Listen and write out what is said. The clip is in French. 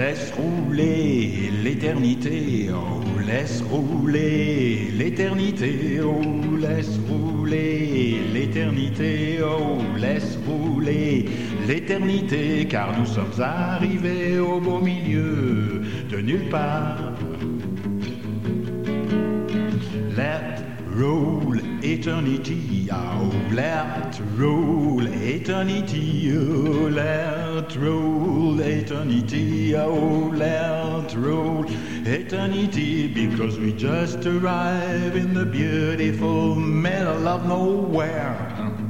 laisse rouler l'éternité, oh, laisse rouler l'éternité, oh, laisse rouler l'éternité, oh, laisse rouler l'éternité, car nous sommes arrivés au beau milieu de nulle part. Let roll eternity, oh, let roll eternity, oh, let roll eternity, oh, let roll eternity, because we just arrived in the beautiful middle of nowhere.